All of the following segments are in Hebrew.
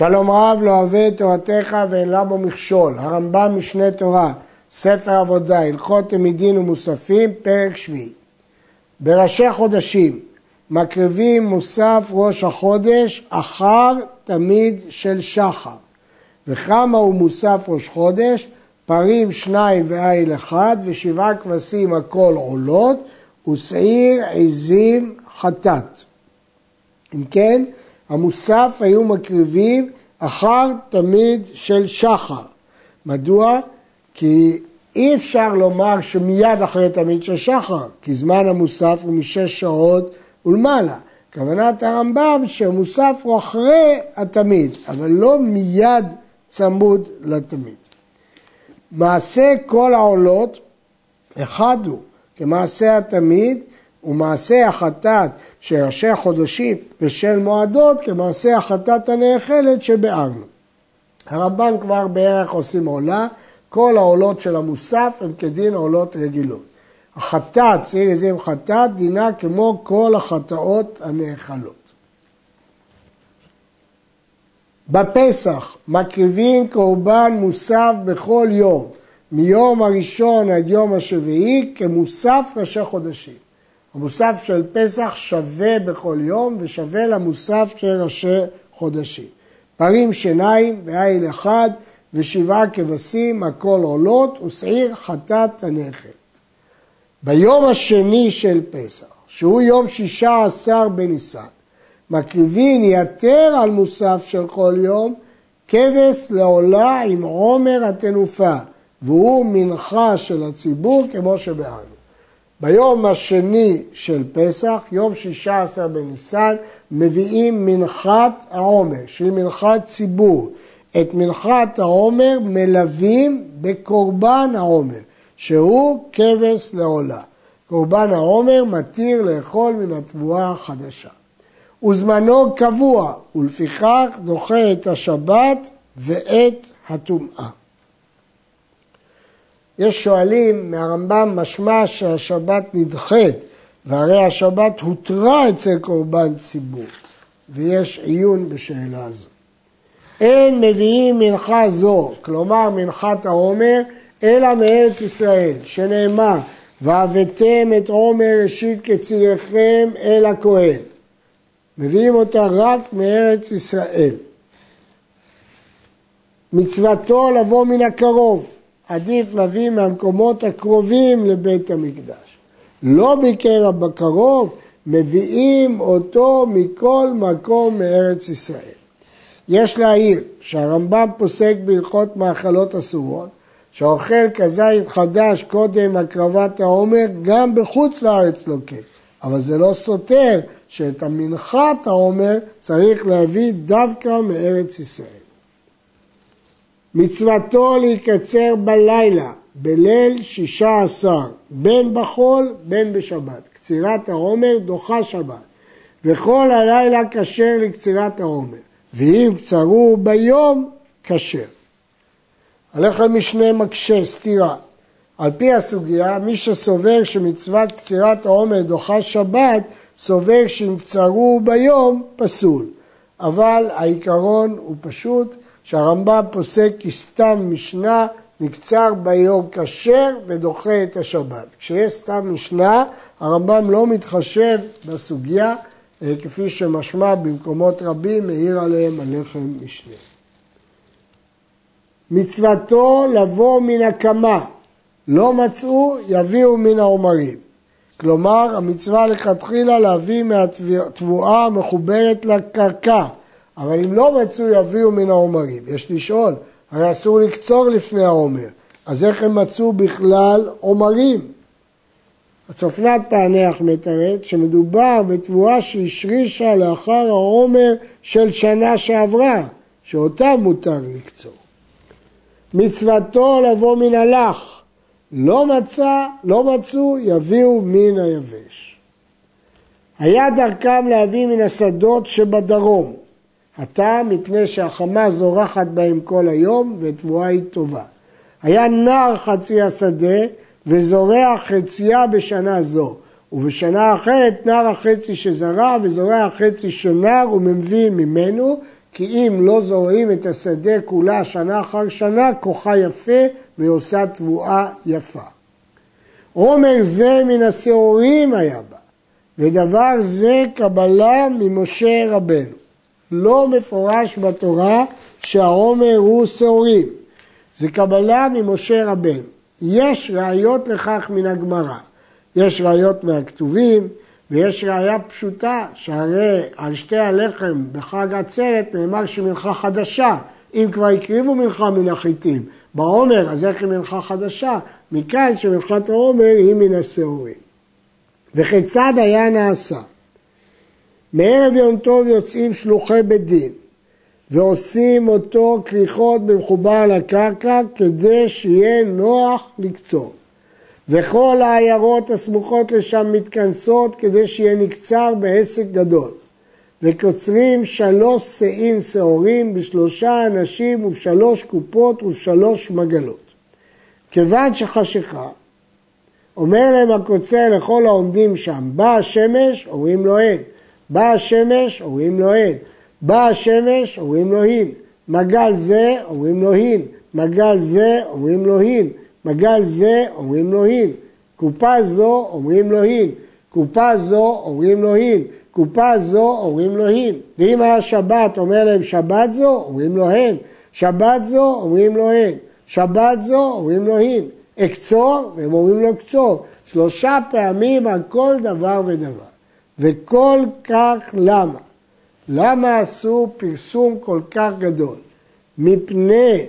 שלום רב לא אוהב את תורתך ואין לה בו מכשול. הרמב"ם משנה תורה, ספר עבודה, הלכות תמידין ומוספים, פרק שביעי. בראשי חודשים מקריבים מוסף ראש החודש אחר תמיד של שחר. וכמה הוא מוסף ראש חודש? פרים שניים ואיל אחד ושבעה כבשים הכל עולות ושעיר עזים חטאת. אם כן, המוסף היו מקריבים אחר תמיד של שחר. מדוע? כי אי אפשר לומר שמיד אחרי תמיד של שחר, כי זמן המוסף הוא משש שעות ולמעלה. כוונת הרמב"ם שהמוסף הוא אחרי התמיד, אבל לא מיד צמוד לתמיד. מעשה כל העולות, אחד הוא, כמעשה התמיד, ומעשה החטאת של ראשי החודשים ושל מועדות כמעשה החטאת הנאכלת שבארנו. הרמב"ן כבר בערך עושים עולה, כל העולות של המוסף הן כדין עולות רגילות. החטאת, צעיר עזים חטאת, דינה כמו כל החטאות הנאכלות. בפסח מקריבים קורבן מוסף בכל יום, מיום הראשון עד יום השביעי, כמוסף ראשי חודשים. המוסף של פסח שווה בכל יום ושווה למוסף של ראשי חודשים. פרים שיניים ועיל אחד ושבעה כבשים, הכל עולות, ושעיר חטאת הנכד. ביום השני של פסח, שהוא יום שישה עשר בניסן, מקריבין יתר על מוסף של כל יום, כבש לעולה עם עומר התנופה, והוא מנחה של הציבור כמו שבאנו. ביום השני של פסח, יום שישה עשר בניסן, מביאים מנחת העומר, שהיא מנחת ציבור. את מנחת העומר מלווים בקורבן העומר, שהוא כבש לעולה. קורבן העומר מתיר לאכול מן התבואה החדשה. וזמנו קבוע, ולפיכך דוחה את השבת ואת הטומאה. יש שואלים מהרמב"ם משמע שהשבת נדחית, והרי השבת הותרה אצל קורבן ציבור, ויש עיון בשאלה הזו. אין מביאים מנחה זו, כלומר מנחת העומר, אלא מארץ ישראל, שנאמר, והבאתם את עומר ראשית כציריכם אל הכהן. מביאים אותה רק מארץ ישראל. מצוותו לבוא מן הקרוב, עדיף להביא מהמקומות הקרובים לבית המקדש. לא בקרב בקרוב, מביאים אותו מכל מקום מארץ ישראל. יש להעיר שהרמב"ם פוסק בהלכות מאכלות אסורות, שהאוכל כזית חדש קודם הקרבת העומר גם בחוץ לארץ לוקה, אבל זה לא סותר שאת המנחת העומר צריך להביא דווקא מארץ ישראל. מצוותו להיקצר בלילה, בליל שישה עשר, בין בחול בין בשבת. קצירת העומר דוחה שבת, וכל הלילה כשר לקצירת העומר, ואם קצרו ביום, כשר. הלחם משנה מקשה, סתירה. על פי הסוגיה, מי שסובר שמצוות קצירת העומר דוחה שבת, סובר שאם קצרו ביום, פסול. אבל העיקרון הוא פשוט, שהרמב"ם פוסק כי סתם משנה נקצר ביום כשר ודוחה את השבת. כשיש סתם משנה, הרמב"ם לא מתחשב בסוגיה, אה, כפי שמשמע במקומות רבים, העיר עליהם הלחם משנה. מצוותו לבוא מן הקמה, לא מצאו, יביאו מן העומרים. כלומר, המצווה לכתחילה להביא מהתבואה המחוברת לקרקע, אבל אם לא מצאו יביאו מן העומרים. יש לשאול, הרי אסור לקצור לפני העומר, אז איך הם מצאו בכלל עומרים? הצופנת פענח מתרד שמדובר בתבואה שהשרישה לאחר העומר של שנה שעברה, שאותה מותר לקצור. מצוותו לבוא מן הלך, לא מצא, לא מצאו, יביאו מן היבש. היה דרכם להביא מן השדות שבדרום, הטעם מפני שהחמה זורחת בהם כל היום ותבואה היא טובה. היה נער חצי השדה וזורע חצייה בשנה זו, ובשנה אחרת נער החצי שזרע וזורע החצי שנער ומביא ממנו, כי אם לא זורעים את השדה כולה שנה אחר שנה, כוחה יפה ועושה תבואה יפה. עומר זה מן השעורים היה בה, ודבר זה קבלה ממשה רבנו. לא מפורש בתורה שהעומר הוא שעורים. זה קבלה ממשה רבנו. יש ראיות לכך מן הגמרא. יש ראיות מהכתובים, ויש ראיה פשוטה, שהרי על שתי הלחם בחג עצרת נאמר שמנחה חדשה, אם כבר הקריבו מנחה מן החיטים. בעומר, אז איך היא מנחה חדשה? מכאן שמנחת העומר היא מן השעורים. וכיצד היה נעשה? מערב יום טוב יוצאים שלוחי בית דין ועושים אותו כריכות במחובר לקרקע כדי שיהיה נוח לקצור. וכל העיירות הסמוכות לשם מתכנסות כדי שיהיה נקצר בעסק גדול. וקוצרים שלוש שאים שעורים בשלושה אנשים ובשלוש קופות ובשלוש מגלות. כיוון שחשיכה, אומר להם הקוצר לכל העומדים שם, באה השמש, אומרים לו אין, באה השמש, אומרים לו אין, באה השמש, אומרים לו הין, מגל זה, אומרים לו הין, מגל זה, אומרים לו הין, מגל זה, אומרים לו הין, קופה זו, אומרים לו הין, קופה זו, אומרים לו הין, קופה זו, אומרים לו הין, ואם היה שבת, אומר להם שבת זו, אומרים לו הן, שבת זו, אומרים לו הן. שבת זו, אומרים לו הין. אקצור, והם אומרים לו קצור. שלושה פעמים על כל דבר ודבר. וכל כך למה? למה עשו פרסום כל כך גדול? מפני,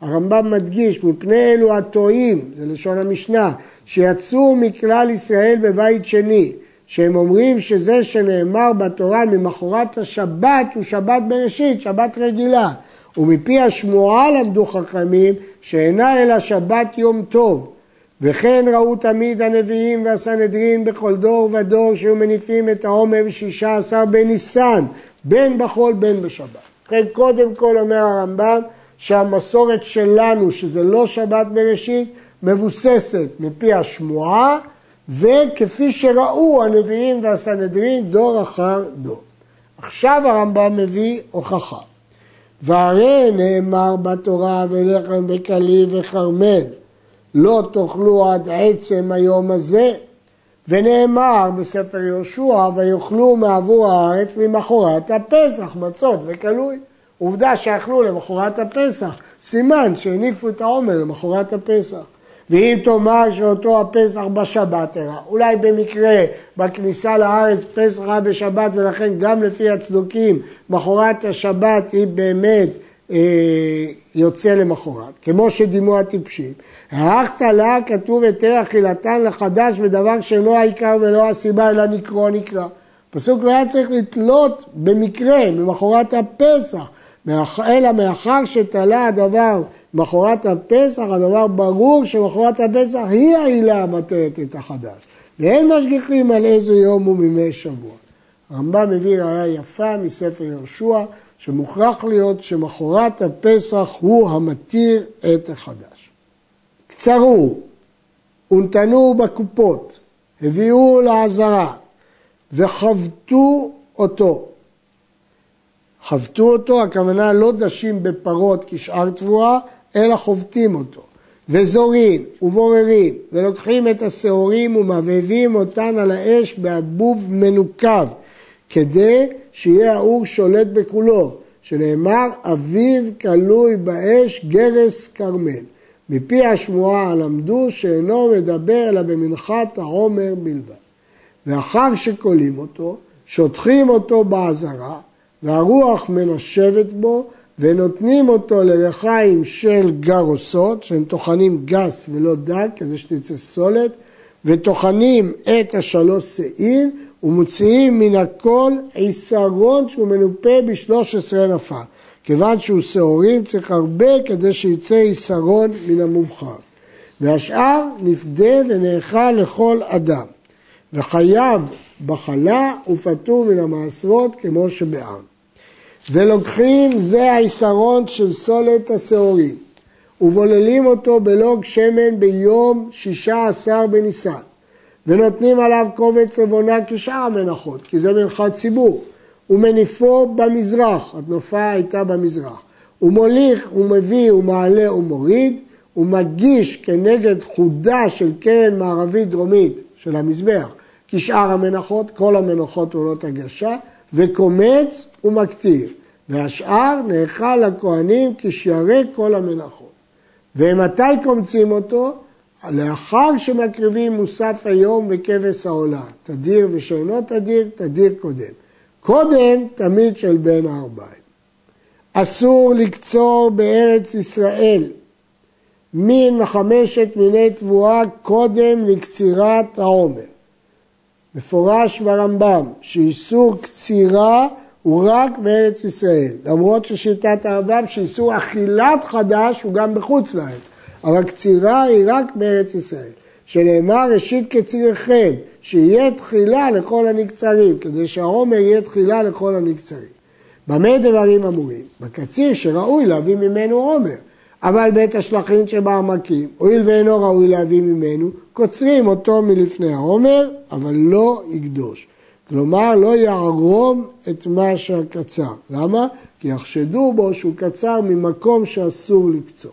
הרמב"ם מדגיש, מפני אלו הטועים, זה לשון המשנה, שיצאו מכלל ישראל בבית שני, שהם אומרים שזה שנאמר בתורה ממחרת השבת הוא שבת בראשית, שבת רגילה. ומפי השמועה למדו חכמים שאינה אלא שבת יום טוב. וכן ראו תמיד הנביאים והסנהדרין בכל דור ודור שהיו מניפים את העומר בשישה עשר בניסן, בין בחול בין בשבת. לכן קודם כל אומר הרמב"ם שהמסורת שלנו, שזה לא שבת בראשית, מבוססת מפי השמועה וכפי שראו הנביאים והסנהדרין דור אחר דור. עכשיו הרמב"ם מביא הוכחה. והרי נאמר בתורה ולחם וקלי וכרמל לא תאכלו עד עצם היום הזה ונאמר בספר יהושע ויאכלו מעבור הארץ ממחרת הפסח מצות וכלוי. עובדה שאכלו למחרת הפסח סימן שהניפו את העומר למחרת הפסח. ואם תאמר שאותו הפסח בשבת אירע, אולי במקרה בכניסה לארץ פסח היה בשבת ולכן גם לפי הצדוקים מחרת השבת היא באמת יוצא למחרת, כמו שדימו הטיפשים. האחת לה כתוב היתר אכילתן לחדש בדבר שאינו העיקר ולא הסיבה אלא נקרוא נקרא. פסוק לא היה צריך לתלות במקרה, ממחרת הפסח, אלא מאחר שתלה הדבר מחרת הפסח, הדבר ברור שמחרת הפסח היא העילה המטרת את החדש. ואין משגיחים על איזה יום הוא מימי שבוע. הרמב"ם מביא ראיה יפה מספר יהושע, שמוכרח להיות שמחרת הפסח הוא המתיר את החדש. קצרו, ונתנו בקופות, הביאו לעזרה, וחבטו אותו. חבטו אותו, הכוונה לא דשים בפרות כשאר תבואה, אלא חובטים אותו. וזורים ובוררים ולוקחים את השעורים ומבהבים אותן על האש באבוב מנוקב כדי שיהיה האור שולט בכולו, שנאמר אביו כלוי באש גרס כרמל. מפי השמועה למדו שאינו מדבר אלא במנחת העומר בלבד. ואחר שכולים אותו, שוטחים אותו בעזרה, והרוח מנשבת בו, ונותנים אותו לרחיים של גרוסות, שהם טוחנים גס ולא דק, כדי שתצא סולת, וטוחנים את השלוש שאים, ומוציאים מן הכל עיסרון שהוא מנופה בשלוש עשרה נפה. כיוון שהוא שעורים צריך הרבה כדי שיצא עיסרון מן המובחר. והשאר נפדה ונאכל לכל אדם. וחייב בחלה ופטור מן המעשרות כמו שבעם. ולוקחים זה העיסרון של סולת השעורים, ובוללים אותו בלוג שמן ביום שישה עשר בניסן, ונותנים עליו קובץ עוונה כשאר המנחות, כי זה מנחת ציבור, ומניפו במזרח, התנופה הייתה במזרח. הוא מוליך, הוא מביא, הוא מעלה, הוא מוריד, הוא מגיש כנגד חודה של קרן מערבית דרומית של המזבח כשאר המנחות, כל המנחות עולות הגשה, וקומץ ומקטיר, והשאר נאכל לכהנים כשיירי כל המנחות. ומתי קומצים אותו? לאחר שמקריבים מוסף היום וכבש העולה, תדיר ושאינו תדיר, תדיר קודם. קודם תמיד של בן הארבעים. אסור לקצור בארץ ישראל מין מחמשת מיני תבואה קודם לקצירת העומר. מפורש ברמב"ם שאיסור קצירה הוא רק בארץ ישראל, למרות ששיטת הרמב"ם שאיסור אכילת חדש הוא גם בחוץ לארץ, אבל קצירה היא רק בארץ ישראל. שנאמר ראשית קצירכם, שיהיה תחילה לכל הנקצרים, כדי שהעומר יהיה תחילה לכל הנקצרים. במה דברים אמורים? בקציר שראוי להביא ממנו עומר. אבל בית השלכין שבעמקים, הואיל ואינו ראוי להביא ממנו, קוצרים אותו מלפני העומר, אבל לא יקדוש. כלומר, לא יערום את מה שהקצר. למה? כי יחשדו בו שהוא קצר ממקום שאסור לקצור.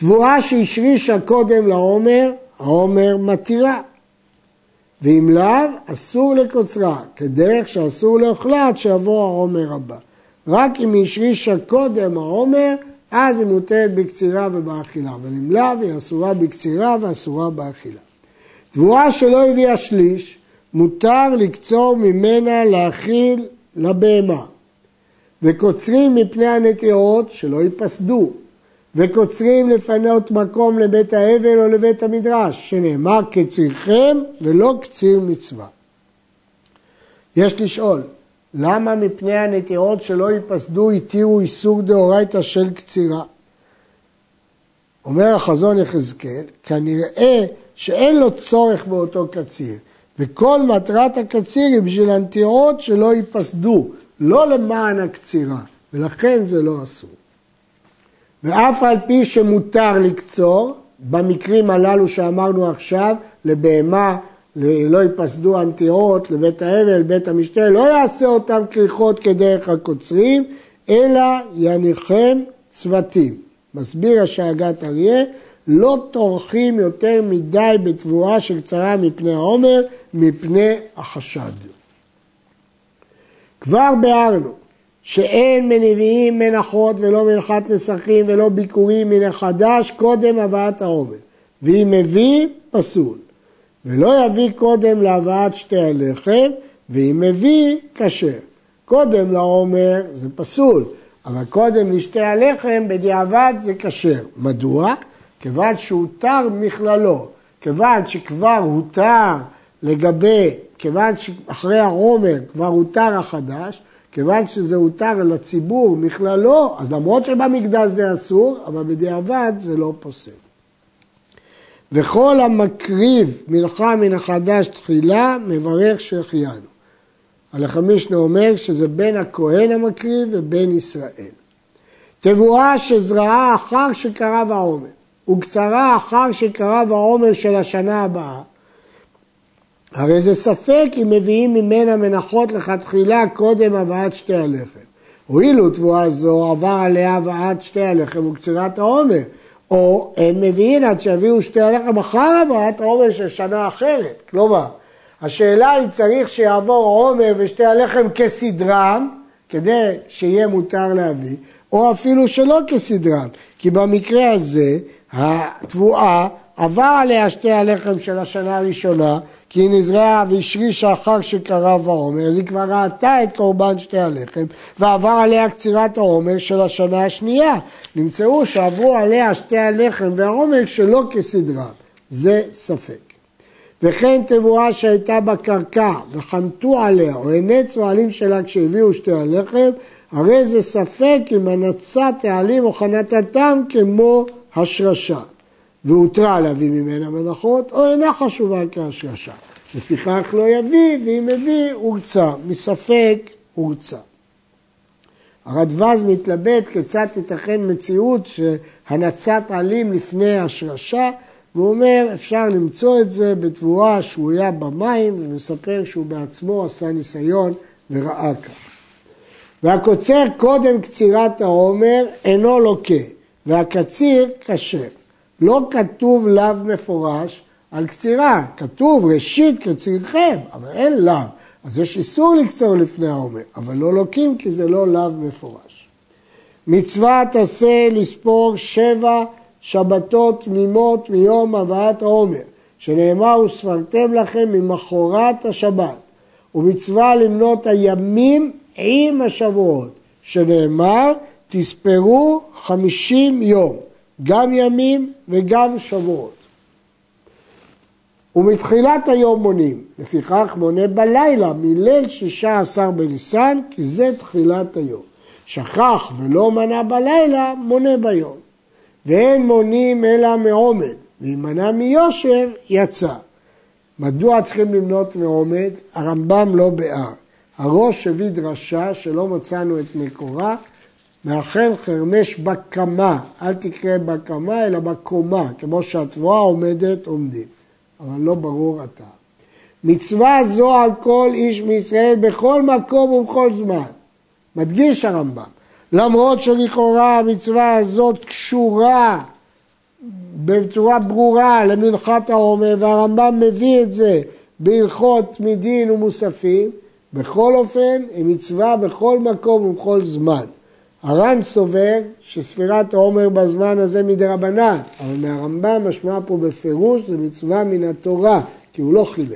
תבואה שהשרישה קודם לעומר, העומר מתירה. ואם לאו, אסור לקוצרה, כדרך שאסור לאוכלה עד שיבוא העומר הבא. רק אם היא השרישה קודם העומר, אז היא מותרת בקצירה ובאכילה, אבל אם לאו, היא אסורה בקצירה ואסורה באכילה. תבואה שלא הביאה שליש, מותר לקצור ממנה להאכיל לבהמה. וקוצרים מפני הנטיעות שלא ייפסדו, וקוצרים לפנות מקום לבית האבל או לבית המדרש, שנאמר קצירכם ולא קציר מצווה. יש לשאול, למה מפני הנטיעות שלא ייפסדו התירו איסור דאורייתא של קצירה? אומר החזון יחזקאל, כנראה שאין לו צורך באותו קציר, וכל מטרת הקציר היא בשביל הנטיעות שלא ייפסדו, לא למען הקצירה, ולכן זה לא אסור. ואף על פי שמותר לקצור, במקרים הללו שאמרנו עכשיו, לבהמה, לא יפסדו הנטיעות, לבית האבל, לבית המשתה, לא יעשה אותם כריכות כדרך הקוצרים, אלא יניחם צוותים. מסביר השאגת אריה, לא טורחים יותר מדי בתבואה שקצרה מפני העומר, מפני החשד. כבר ביארנו שאין מנביאים מנחות ולא מנחת נסכים ולא ביקורים מן החדש קודם הבאת העומר. ואם מביא, פסול. ולא יביא קודם להבאת שתי הלחם, ואם מביא, כשר. קודם לעומר זה פסול, אבל קודם לשתי הלחם בדיעבד זה כשר. מדוע? כיוון שהותר מכללו. כיוון שכבר הותר לגבי, כיוון שאחרי העומר כבר הותר החדש, כיוון שזה הותר לציבור מכללו, אז למרות שבמקדש זה אסור, אבל בדיעבד זה לא פוסל. וכל המקריב מלאכה מן החדש תחילה, מברך שהחיינו. הלחמישנה אומר שזה בין הכהן המקריב ובין ישראל. תבואה שזרעה אחר שקרב העומר, וקצרה אחר שקרב העומר של השנה הבאה, הרי זה ספק אם מביאים ממנה מנחות לכתחילה קודם הבאת שתי הלחם. הואילו תבואה זו עבר עליה הבאת שתי הלחם וקצירת העומר, או הם מביאים עד שיביאו שתי הלחם אחר הבאת העומר של שנה אחרת. כלומר, השאלה היא צריך שיעבור עומר ושתי הלחם כסדרם, כדי שיהיה מותר להביא, או אפילו שלא כסדרם, כי במקרה הזה התבואה עבר עליה שתי הלחם של השנה הראשונה, כי היא נזרעה והשרישה אחר שקרב העומר, אז היא כבר ראתה את קורבן שתי הלחם, ועבר עליה קצירת העומר של השנה השנייה. נמצאו שעברו עליה שתי הלחם והעומר שלא כסדרה, זה ספק. וכן תבואה שהייתה בקרקע וחנתו עליה או הנץ העלים שלה כשהביאו שתי הלחם, הרי זה ספק אם הנצת העלים או חנתתם כמו השרשה. והותרה להביא ממנה מנחות, או אינה חשובה כהשרשה. לפיכך לא יביא, ואם מביא, הורצה. מספק, הורצה. הרדווז מתלבט כיצד תיתכן מציאות שהנצת עלים לפני השרשה, והוא אומר, אפשר למצוא את זה בתבואה שבויה במים, ומספר שהוא בעצמו עשה ניסיון וראה כך. והקוצר קודם קצירת העומר אינו לוקה, והקציר כשר. לא כתוב לאו מפורש על קצירה, כתוב ראשית קצירכם, אבל אין לאו. אז יש איסור לקצור לפני העומר, אבל לא לוקים כי זה לא לאו מפורש. מצוות עשה לספור שבע שבתות תמימות מיום הבאת העומר, שנאמר וספרתם לכם ממחרת השבת, ומצווה למנות הימים עם השבועות, שנאמר תספרו חמישים יום, גם ימים וגם שבועות. ומתחילת היום מונים, לפיכך מונה בלילה מליל שישה עשר בניסן, כי זה תחילת היום. שכח ולא מנה בלילה, מונה ביום. ואין מונים אלא מעומד, ואם מנה מיושר, יצא. מדוע צריכים למנות מעומד? הרמב"ם לא ביאר. הראש הביא דרשה שלא מצאנו את מקורה, מאחל חרמש בקמה, אל תקרא בקמה אלא בקומה, כמו שהתבואה עומדת עומדים. אבל לא ברור אתה. מצווה זו על כל איש מישראל בכל מקום ובכל זמן. מדגיש הרמב"ם, למרות שלכאורה המצווה הזאת קשורה בצורה ברורה למנחת העומר, והרמב"ם מביא את זה בהלכות מדין ומוספים, בכל אופן היא מצווה בכל מקום ובכל זמן. הר"ן סובר שספירת העומר בזמן הזה מדרבנן, אבל מהרמב"ם משמע פה בפירוש זה מצווה מן התורה, כי הוא לא חילל.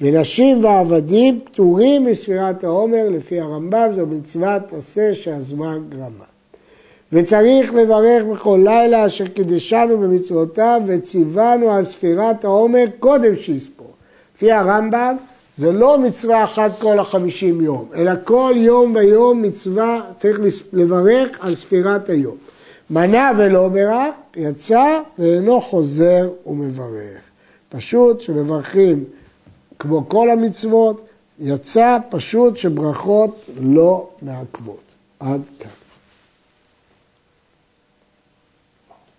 ונשים ועבדים פטורים מספירת העומר, לפי הרמב"ם זו מצוות עשה שהזמן גרמה. וצריך לברך בכל לילה אשר קידשנו במצוותיו וציוונו על ספירת העומר קודם שיספור. לפי הרמב"ם זה לא מצווה אחת כל החמישים יום, אלא כל יום ויום מצווה צריך לברך על ספירת היום. מנה ולא ברך, יצא ואינו חוזר ומברך. פשוט שמברכים כמו כל המצוות, יצא פשוט שברכות לא מעכבות. עד כאן.